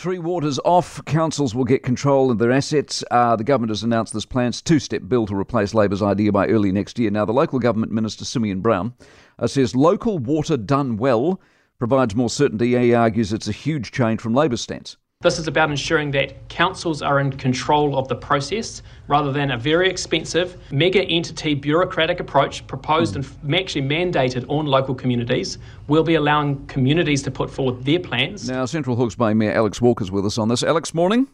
Three waters off. Councils will get control of their assets. Uh, the government has announced this plan's two step bill to replace Labor's idea by early next year. Now, the local government minister, Simeon Brown, uh, says local water done well provides more certainty. He argues it's a huge change from Labor's stance. This is about ensuring that councils are in control of the process rather than a very expensive, mega entity bureaucratic approach proposed and actually mandated on local communities. We'll be allowing communities to put forward their plans. Now, Central Hawke's Bay Mayor Alex Walker's with us on this. Alex, morning.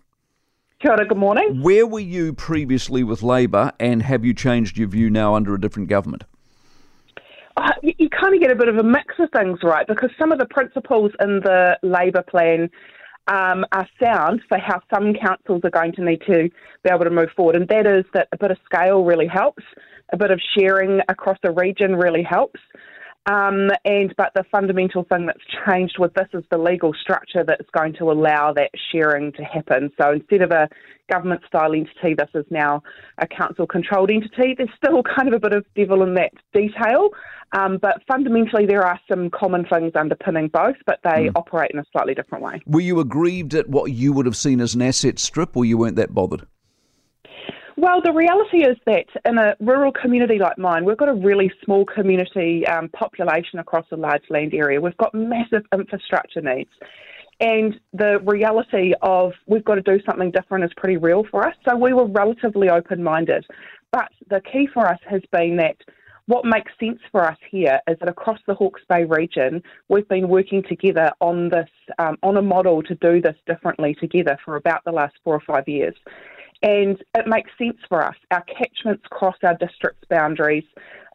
Kia ora, good morning. Where were you previously with Labor and have you changed your view now under a different government? Uh, you, you kind of get a bit of a mix of things, right? Because some of the principles in the Labor plan um, are sound for how some councils are going to need to be able to move forward, and that is that a bit of scale really helps, a bit of sharing across a region really helps. Um, and but the fundamental thing that's changed with this is the legal structure that's going to allow that sharing to happen. So instead of a government style entity, this is now a council controlled entity. There's still kind of a bit of devil in that detail, um, but fundamentally there are some common things underpinning both, but they mm. operate in a slightly different way. Were you aggrieved at what you would have seen as an asset strip, or you weren't that bothered? Well, the reality is that in a rural community like mine, we've got a really small community um, population across a large land area. We've got massive infrastructure needs. And the reality of we've got to do something different is pretty real for us. So we were relatively open minded. But the key for us has been that what makes sense for us here is that across the Hawke's Bay region, we've been working together on this, um, on a model to do this differently together for about the last four or five years and it makes sense for us. Our catchments cross our district's boundaries.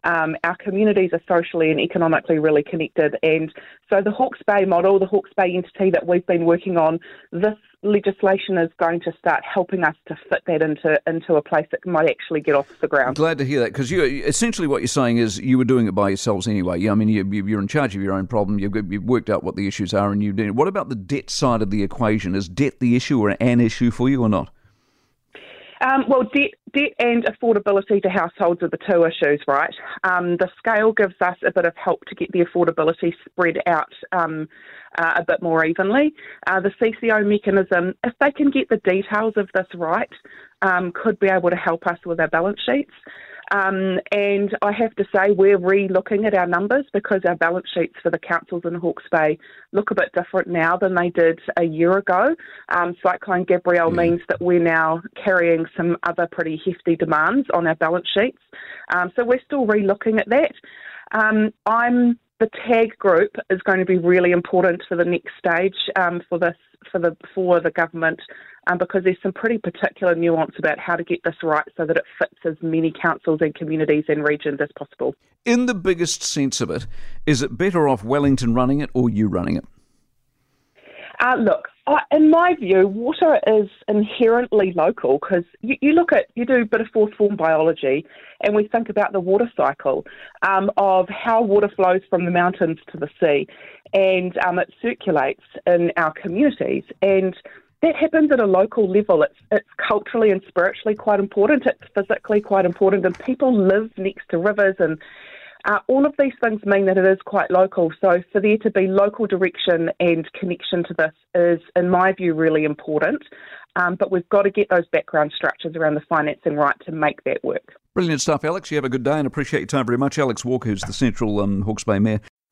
Um, our communities are socially and economically really connected, and so the Hawke's Bay model, the Hawke's Bay entity that we've been working on, this legislation is going to start helping us to fit that into into a place that might actually get off the ground. Glad to hear that because you essentially what you're saying is you were doing it by yourselves anyway. Yeah, I mean you, you're in charge of your own problem. You've, you've worked out what the issues are, and you did. What about the debt side of the equation? Is debt the issue or an issue for you or not? Um, well, debt, debt and affordability to households are the two issues, right? Um, the scale gives us a bit of help to get the affordability spread out um, uh, a bit more evenly. Uh, the CCO mechanism, if they can get the details of this right, um, could be able to help us with our balance sheets. Um, and I have to say, we're re looking at our numbers because our balance sheets for the councils in Hawke's Bay look a bit different now than they did a year ago. Um, Cyclone Gabrielle yeah. means that we're now carrying some other pretty hefty demands on our balance sheets. Um, so we're still re looking at that. Um, I'm the tag group is going to be really important for the next stage um, for this for the for the government um, because there's some pretty particular nuance about how to get this right so that it fits as many councils and communities and regions as possible. In the biggest sense of it, is it better off Wellington running it or you running it? Uh, look, in my view, water is inherently local because you, you, look at, you do a bit of fourth form biology and we think about the water cycle um, of how water flows from the mountains to the sea and um, it circulates in our communities. And that happens at a local level. It's it's culturally and spiritually quite important. It's physically quite important, and people live next to rivers, and uh, all of these things mean that it is quite local. So for there to be local direction and connection to this is, in my view, really important. Um, but we've got to get those background structures around the financing right to make that work. Brilliant stuff, Alex. You have a good day and appreciate your time very much. Alex Walker, who's the Central um, Hawke's Bay Mayor.